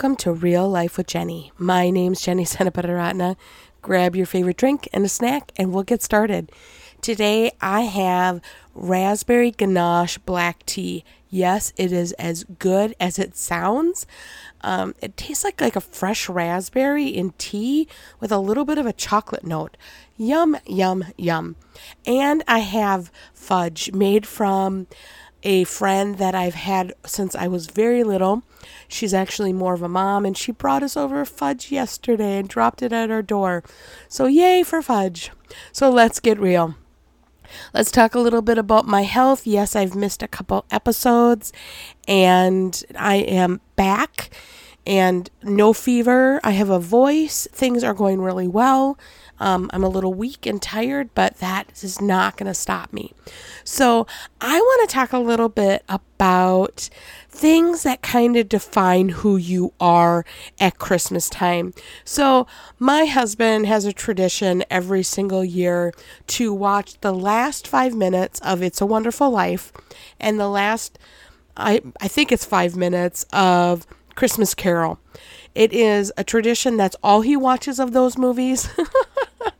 Welcome to Real Life with Jenny. My name's Jenny Senaparatna. Grab your favorite drink and a snack, and we'll get started. Today I have raspberry ganache black tea. Yes, it is as good as it sounds. Um, it tastes like like a fresh raspberry in tea with a little bit of a chocolate note. Yum, yum, yum. And I have fudge made from a friend that I've had since I was very little. She's actually more of a mom, and she brought us over fudge yesterday and dropped it at our door. So, yay for fudge. So, let's get real. Let's talk a little bit about my health. Yes, I've missed a couple episodes, and I am back and no fever. I have a voice. Things are going really well. Um, I'm a little weak and tired, but that is not going to stop me. So, I want to talk a little bit about things that kind of define who you are at Christmas time. So, my husband has a tradition every single year to watch the last five minutes of It's a Wonderful Life and the last, I, I think it's five minutes of Christmas Carol. It is a tradition that's all he watches of those movies.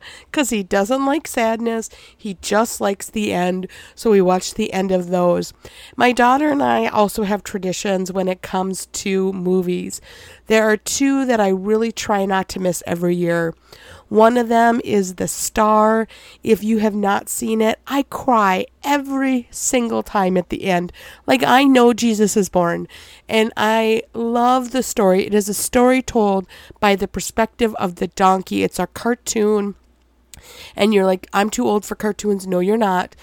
because he doesn't like sadness. He just likes the end. So we watch the end of those. My daughter and I also have traditions when it comes to movies. There are two that I really try not to miss every year. One of them is The Star. If you have not seen it, I cry every single time at the end. Like I know Jesus is born. And I love the story. It is a story told by the perspective of the donkey. It's a cartoon and you're like, I'm too old for cartoons. No, you're not.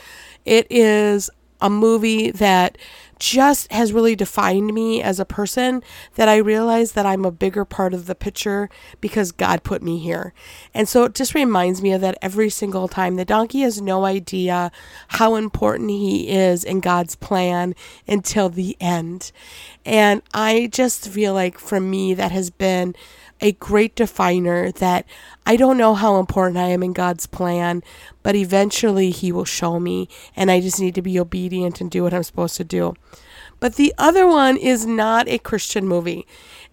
It is a movie that just has really defined me as a person that I realize that I'm a bigger part of the picture because God put me here. And so it just reminds me of that every single time. The donkey has no idea how important he is in God's plan until the end. And I just feel like for me, that has been a great definer that I don't know how important I am in God's plan, but eventually He will show me, and I just need to be obedient and do what I'm supposed to do. But the other one is not a Christian movie.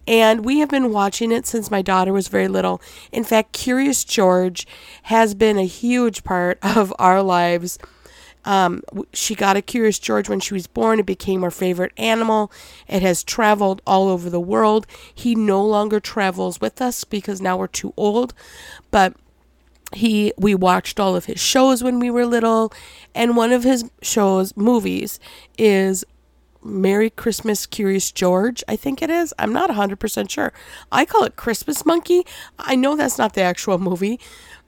And we have been watching it since my daughter was very little. In fact, Curious George has been a huge part of our lives um, she got a Curious George when she was born. It became her favorite animal. It has traveled all over the world. He no longer travels with us because now we're too old, but he we watched all of his shows when we were little and one of his shows movies is Merry Christmas Curious George, I think it is. I'm not 100% sure. I call it Christmas Monkey. I know that's not the actual movie,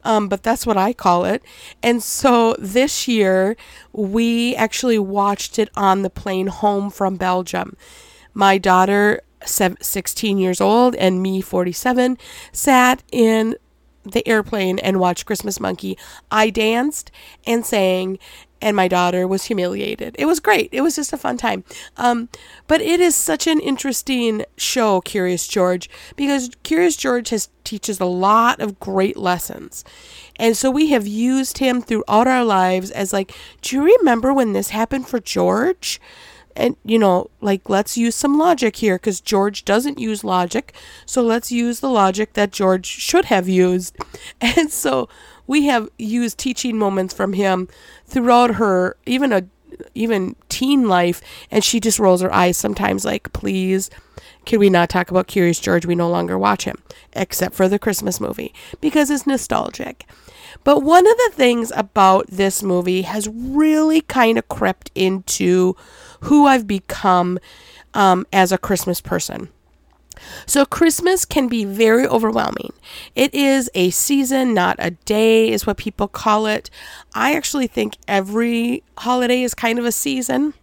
um, but that's what I call it. And so this year, we actually watched it on the plane home from Belgium. My daughter, 16 years old, and me, 47, sat in the airplane and watched Christmas Monkey. I danced and sang, and my daughter was humiliated. It was great. It was just a fun time. Um, but it is such an interesting show, Curious George, because Curious George has teaches a lot of great lessons. And so we have used him throughout our lives as like, do you remember when this happened for George? and you know like let's use some logic here because george doesn't use logic so let's use the logic that george should have used and so we have used teaching moments from him throughout her even a even teen life and she just rolls her eyes sometimes like please can we not talk about curious george? We no longer watch him except for the christmas movie because it's nostalgic. But one of the things about this movie has really kind of crept into who i've become um, as a christmas person so, Christmas can be very overwhelming. It is a season, not a day, is what people call it. I actually think every holiday is kind of a season.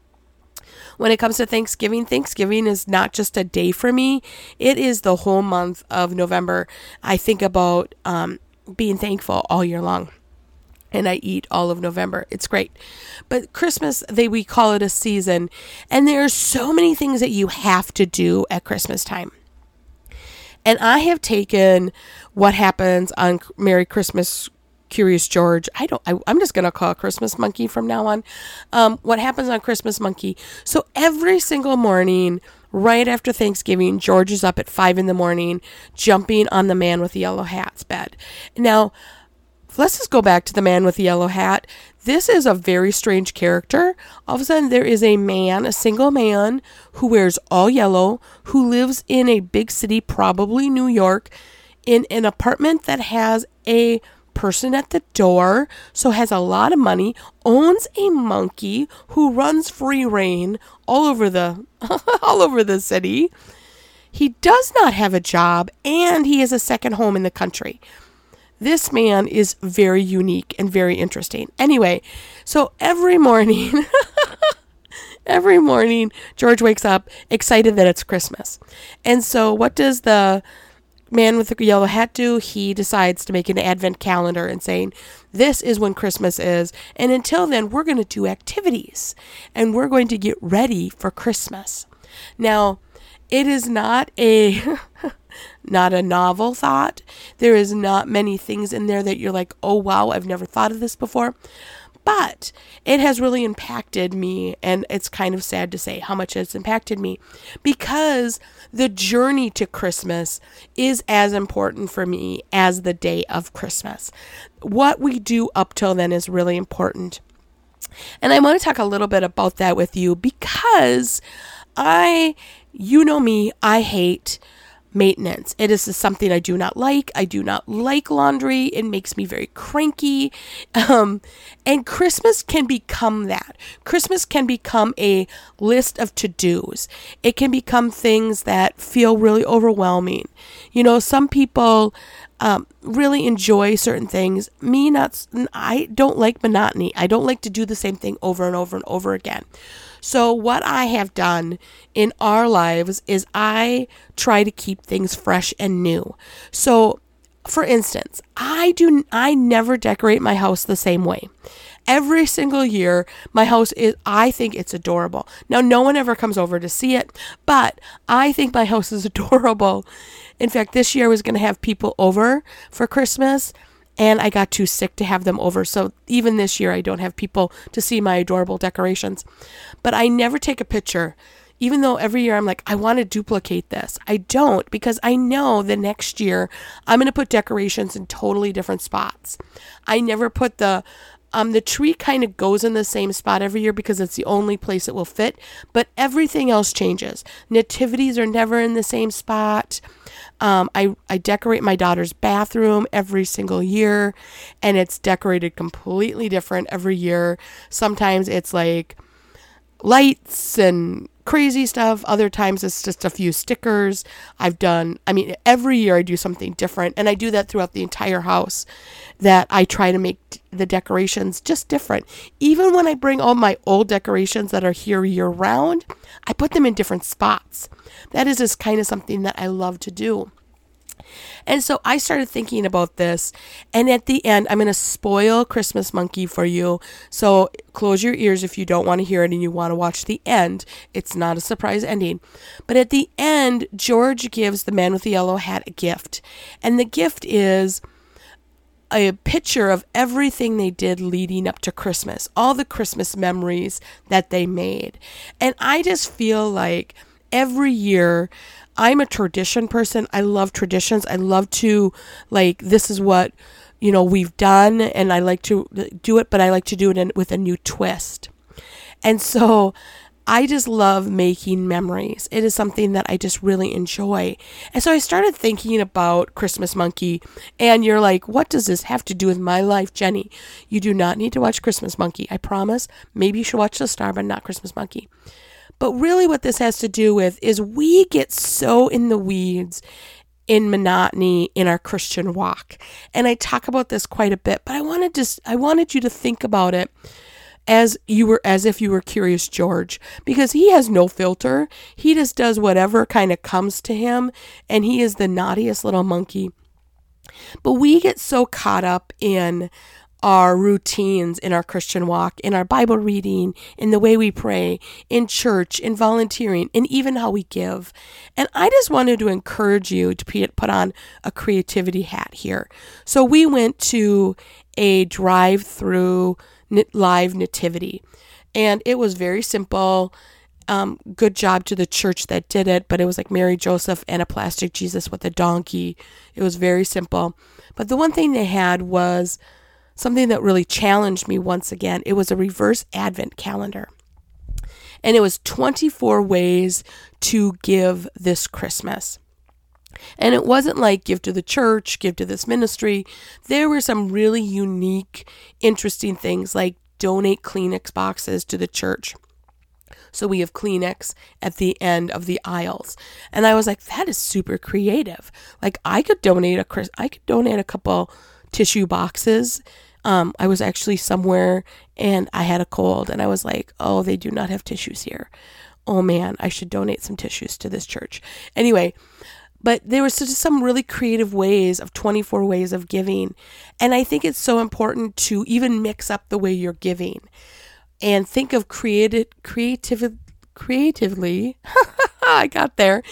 When it comes to Thanksgiving, Thanksgiving is not just a day for me, it is the whole month of November. I think about um, being thankful all year long and I eat all of November. It's great. But Christmas, they we call it a season, and there are so many things that you have to do at Christmas time. And I have taken what happens on Merry Christmas Curious George. I don't. I, am just gonna call Christmas Monkey from now on. Um, what happens on Christmas Monkey? So every single morning, right after Thanksgiving, George is up at five in the morning, jumping on the man with the yellow hat's bed. Now, let's just go back to the man with the yellow hat. This is a very strange character. All of a sudden, there is a man, a single man, who wears all yellow, who lives in a big city, probably New York, in an apartment that has a person at the door, so has a lot of money, owns a monkey who runs free reign all over the all over the city. He does not have a job and he has a second home in the country. This man is very unique and very interesting. Anyway, so every morning every morning George wakes up excited that it's Christmas. And so what does the man with the yellow hat do? He decides to make an advent calendar and saying, This is when Christmas is. And until then, we're going to do activities and we're going to get ready for Christmas. Now, it is not a. not a novel thought. There is not many things in there that you're like, oh wow, I've never thought of this before but it has really impacted me. And it's kind of sad to say how much it's impacted me because the journey to Christmas is as important for me as the day of Christmas. What we do up till then is really important. And I want to talk a little bit about that with you because I, you know me, I hate maintenance. It is something I do not like. I do not like laundry. It makes me very cranky. Um, and Christmas can become that. Christmas can become a list of to dos. It can become things that feel really overwhelming. You know, some people um, really enjoy certain things. Me, not. I don't like monotony. I don't like to do the same thing over and over and over again. So, what I have done in our lives is I try to keep things fresh and new. So, for instance, I do I never decorate my house the same way. Every single year, my house is I think it's adorable. Now no one ever comes over to see it, but I think my house is adorable. In fact, this year I was going to have people over for Christmas and I got too sick to have them over. So even this year, I don't have people to see my adorable decorations. But I never take a picture, even though every year I'm like, I want to duplicate this. I don't because I know the next year I'm going to put decorations in totally different spots. I never put the um, the tree kind of goes in the same spot every year because it's the only place it will fit, but everything else changes. Nativities are never in the same spot. Um, I, I decorate my daughter's bathroom every single year, and it's decorated completely different every year. Sometimes it's like lights and crazy stuff. Other times it's just a few stickers. I've done, I mean, every year I do something different, and I do that throughout the entire house. That I try to make the decorations just different. Even when I bring all my old decorations that are here year round, I put them in different spots. That is just kind of something that I love to do. And so I started thinking about this. And at the end, I'm going to spoil Christmas Monkey for you. So close your ears if you don't want to hear it and you want to watch the end. It's not a surprise ending. But at the end, George gives the man with the yellow hat a gift. And the gift is a picture of everything they did leading up to Christmas, all the Christmas memories that they made. And I just feel like every year I'm a tradition person. I love traditions. I love to like this is what you know we've done and I like to do it, but I like to do it in, with a new twist. And so I just love making memories. It is something that I just really enjoy. And so I started thinking about Christmas Monkey, and you're like, what does this have to do with my life, Jenny? You do not need to watch Christmas Monkey. I promise. Maybe you should watch The Star, but not Christmas Monkey. But really, what this has to do with is we get so in the weeds in monotony in our Christian walk. And I talk about this quite a bit, but I wanted to I wanted you to think about it as you were as if you were curious George because he has no filter. He just does whatever kind of comes to him and he is the naughtiest little monkey. But we get so caught up in our routines in our Christian walk, in our Bible reading, in the way we pray, in church, in volunteering, and even how we give. And I just wanted to encourage you to put on a creativity hat here. So we went to a drive through live nativity, and it was very simple. Um, good job to the church that did it, but it was like Mary Joseph and a plastic Jesus with a donkey. It was very simple. But the one thing they had was something that really challenged me once again. It was a reverse advent calendar. And it was 24 ways to give this Christmas. And it wasn't like give to the church, give to this ministry. There were some really unique, interesting things like donate Kleenex boxes to the church. So we have Kleenex at the end of the aisles. And I was like, that is super creative. Like I could donate a Chris I could donate a couple tissue boxes. Um, I was actually somewhere and I had a cold and I was like, oh, they do not have tissues here. Oh man, I should donate some tissues to this church. Anyway, but there was just some really creative ways of 24 ways of giving. And I think it's so important to even mix up the way you're giving and think of creative, creative, creatively. I got there.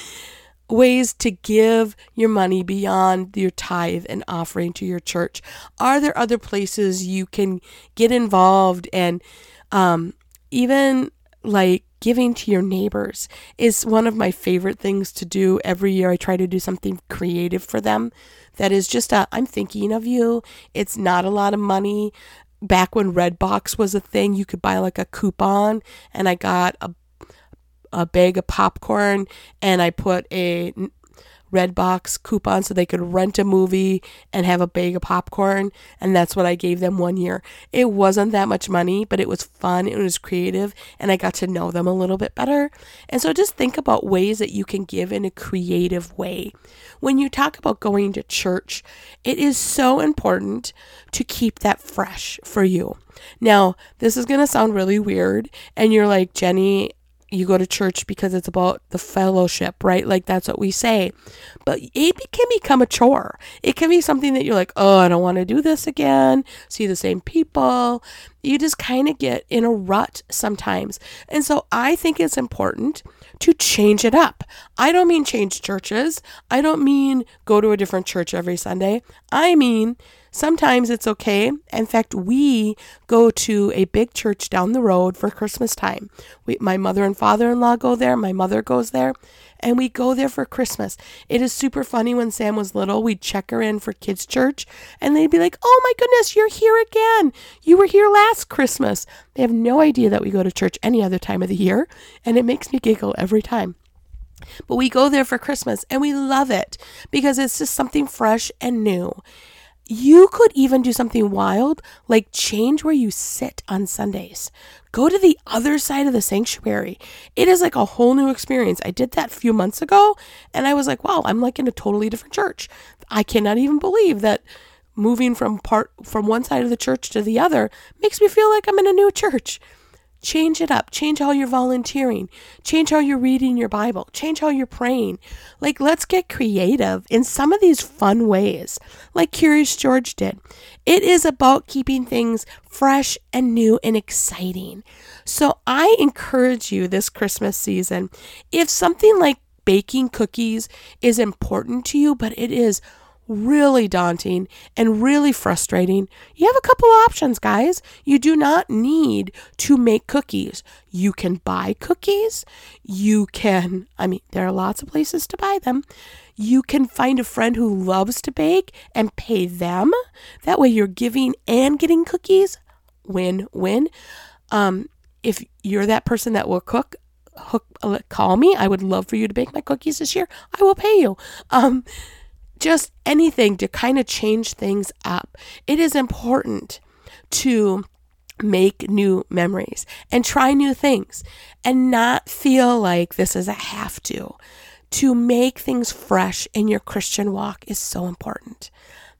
Ways to give your money beyond your tithe and offering to your church. Are there other places you can get involved and um, even like giving to your neighbors is one of my favorite things to do every year. I try to do something creative for them that is just a I'm thinking of you. It's not a lot of money. Back when Redbox was a thing, you could buy like a coupon and I got a a bag of popcorn and I put a Redbox coupon so they could rent a movie and have a bag of popcorn. And that's what I gave them one year. It wasn't that much money, but it was fun. It was creative. And I got to know them a little bit better. And so just think about ways that you can give in a creative way. When you talk about going to church, it is so important to keep that fresh for you. Now, this is going to sound really weird. And you're like, Jenny, you go to church because it's about the fellowship, right? Like that's what we say. But it can become a chore. It can be something that you're like, oh, I don't want to do this again, see the same people. You just kind of get in a rut sometimes. And so I think it's important to change it up. I don't mean change churches, I don't mean go to a different church every Sunday. I mean, Sometimes it's okay. In fact, we go to a big church down the road for Christmas time. We, my mother and father in law go there, my mother goes there, and we go there for Christmas. It is super funny when Sam was little, we'd check her in for kids' church, and they'd be like, Oh my goodness, you're here again. You were here last Christmas. They have no idea that we go to church any other time of the year, and it makes me giggle every time. But we go there for Christmas and we love it because it's just something fresh and new. You could even do something wild like change where you sit on Sundays. Go to the other side of the sanctuary. It is like a whole new experience. I did that a few months ago and I was like, wow, I'm like in a totally different church. I cannot even believe that moving from part from one side of the church to the other makes me feel like I'm in a new church. Change it up. Change how you're volunteering. Change how you're reading your Bible. Change how you're praying. Like, let's get creative in some of these fun ways, like Curious George did. It is about keeping things fresh and new and exciting. So, I encourage you this Christmas season if something like baking cookies is important to you, but it is really daunting and really frustrating, you have a couple options, guys. You do not need to make cookies. You can buy cookies. You can, I mean, there are lots of places to buy them. You can find a friend who loves to bake and pay them. That way you're giving and getting cookies. Win win. Um, if you're that person that will cook, hook, call me. I would love for you to bake my cookies this year. I will pay you. Um, just anything to kind of change things up. It is important to make new memories and try new things and not feel like this is a have to. To make things fresh in your Christian walk is so important.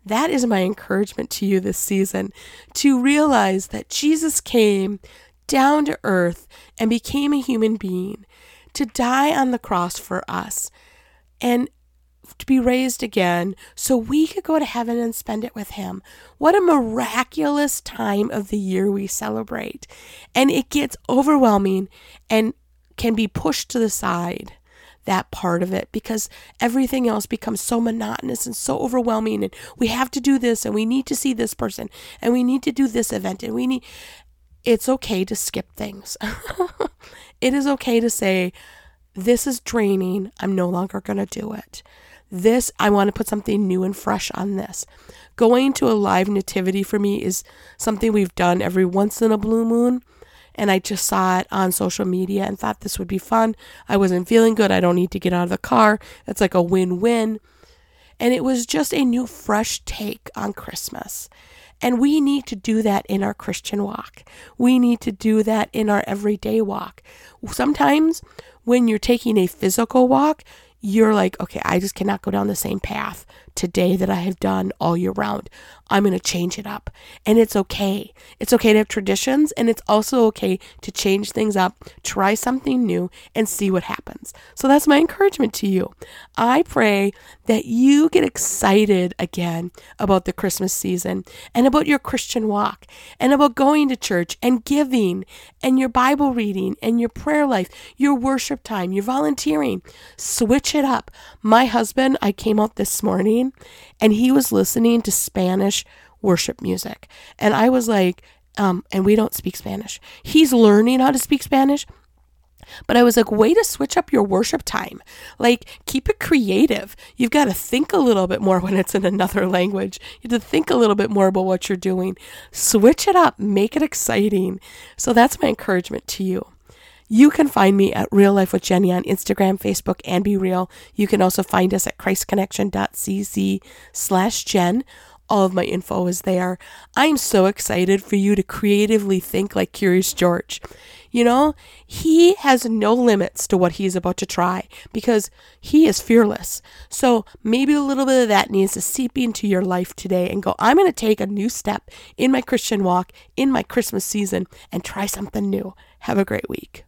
That is my encouragement to you this season to realize that Jesus came down to earth and became a human being to die on the cross for us. And to be raised again so we could go to heaven and spend it with him. What a miraculous time of the year we celebrate. And it gets overwhelming and can be pushed to the side that part of it because everything else becomes so monotonous and so overwhelming and we have to do this and we need to see this person and we need to do this event and we need it's okay to skip things. it is okay to say, this is draining. I'm no longer going to do it. This, I want to put something new and fresh on this. Going to a live nativity for me is something we've done every once in a blue moon. And I just saw it on social media and thought this would be fun. I wasn't feeling good. I don't need to get out of the car. It's like a win win. And it was just a new, fresh take on Christmas. And we need to do that in our Christian walk. We need to do that in our everyday walk. Sometimes when you're taking a physical walk, you're like, okay, I just cannot go down the same path today that I have done all year round. I'm going to change it up. And it's okay. It's okay to have traditions and it's also okay to change things up, try something new, and see what happens. So that's my encouragement to you. I pray that you get excited again about the Christmas season and about your Christian walk and about going to church and giving and your Bible reading and your prayer life, your worship time, your volunteering. Switch it up. My husband, I came out this and he was listening to Spanish worship music. And I was like, um, and we don't speak Spanish. He's learning how to speak Spanish. But I was like, way to switch up your worship time. Like, keep it creative. You've got to think a little bit more when it's in another language. You have to think a little bit more about what you're doing. Switch it up, make it exciting. So that's my encouragement to you. You can find me at Real Life with Jenny on Instagram, Facebook, and Be Real. You can also find us at christconnection.cc slash Jen. All of my info is there. I'm so excited for you to creatively think like Curious George. You know, he has no limits to what he's about to try because he is fearless. So maybe a little bit of that needs to seep into your life today and go, I'm going to take a new step in my Christian walk, in my Christmas season, and try something new. Have a great week.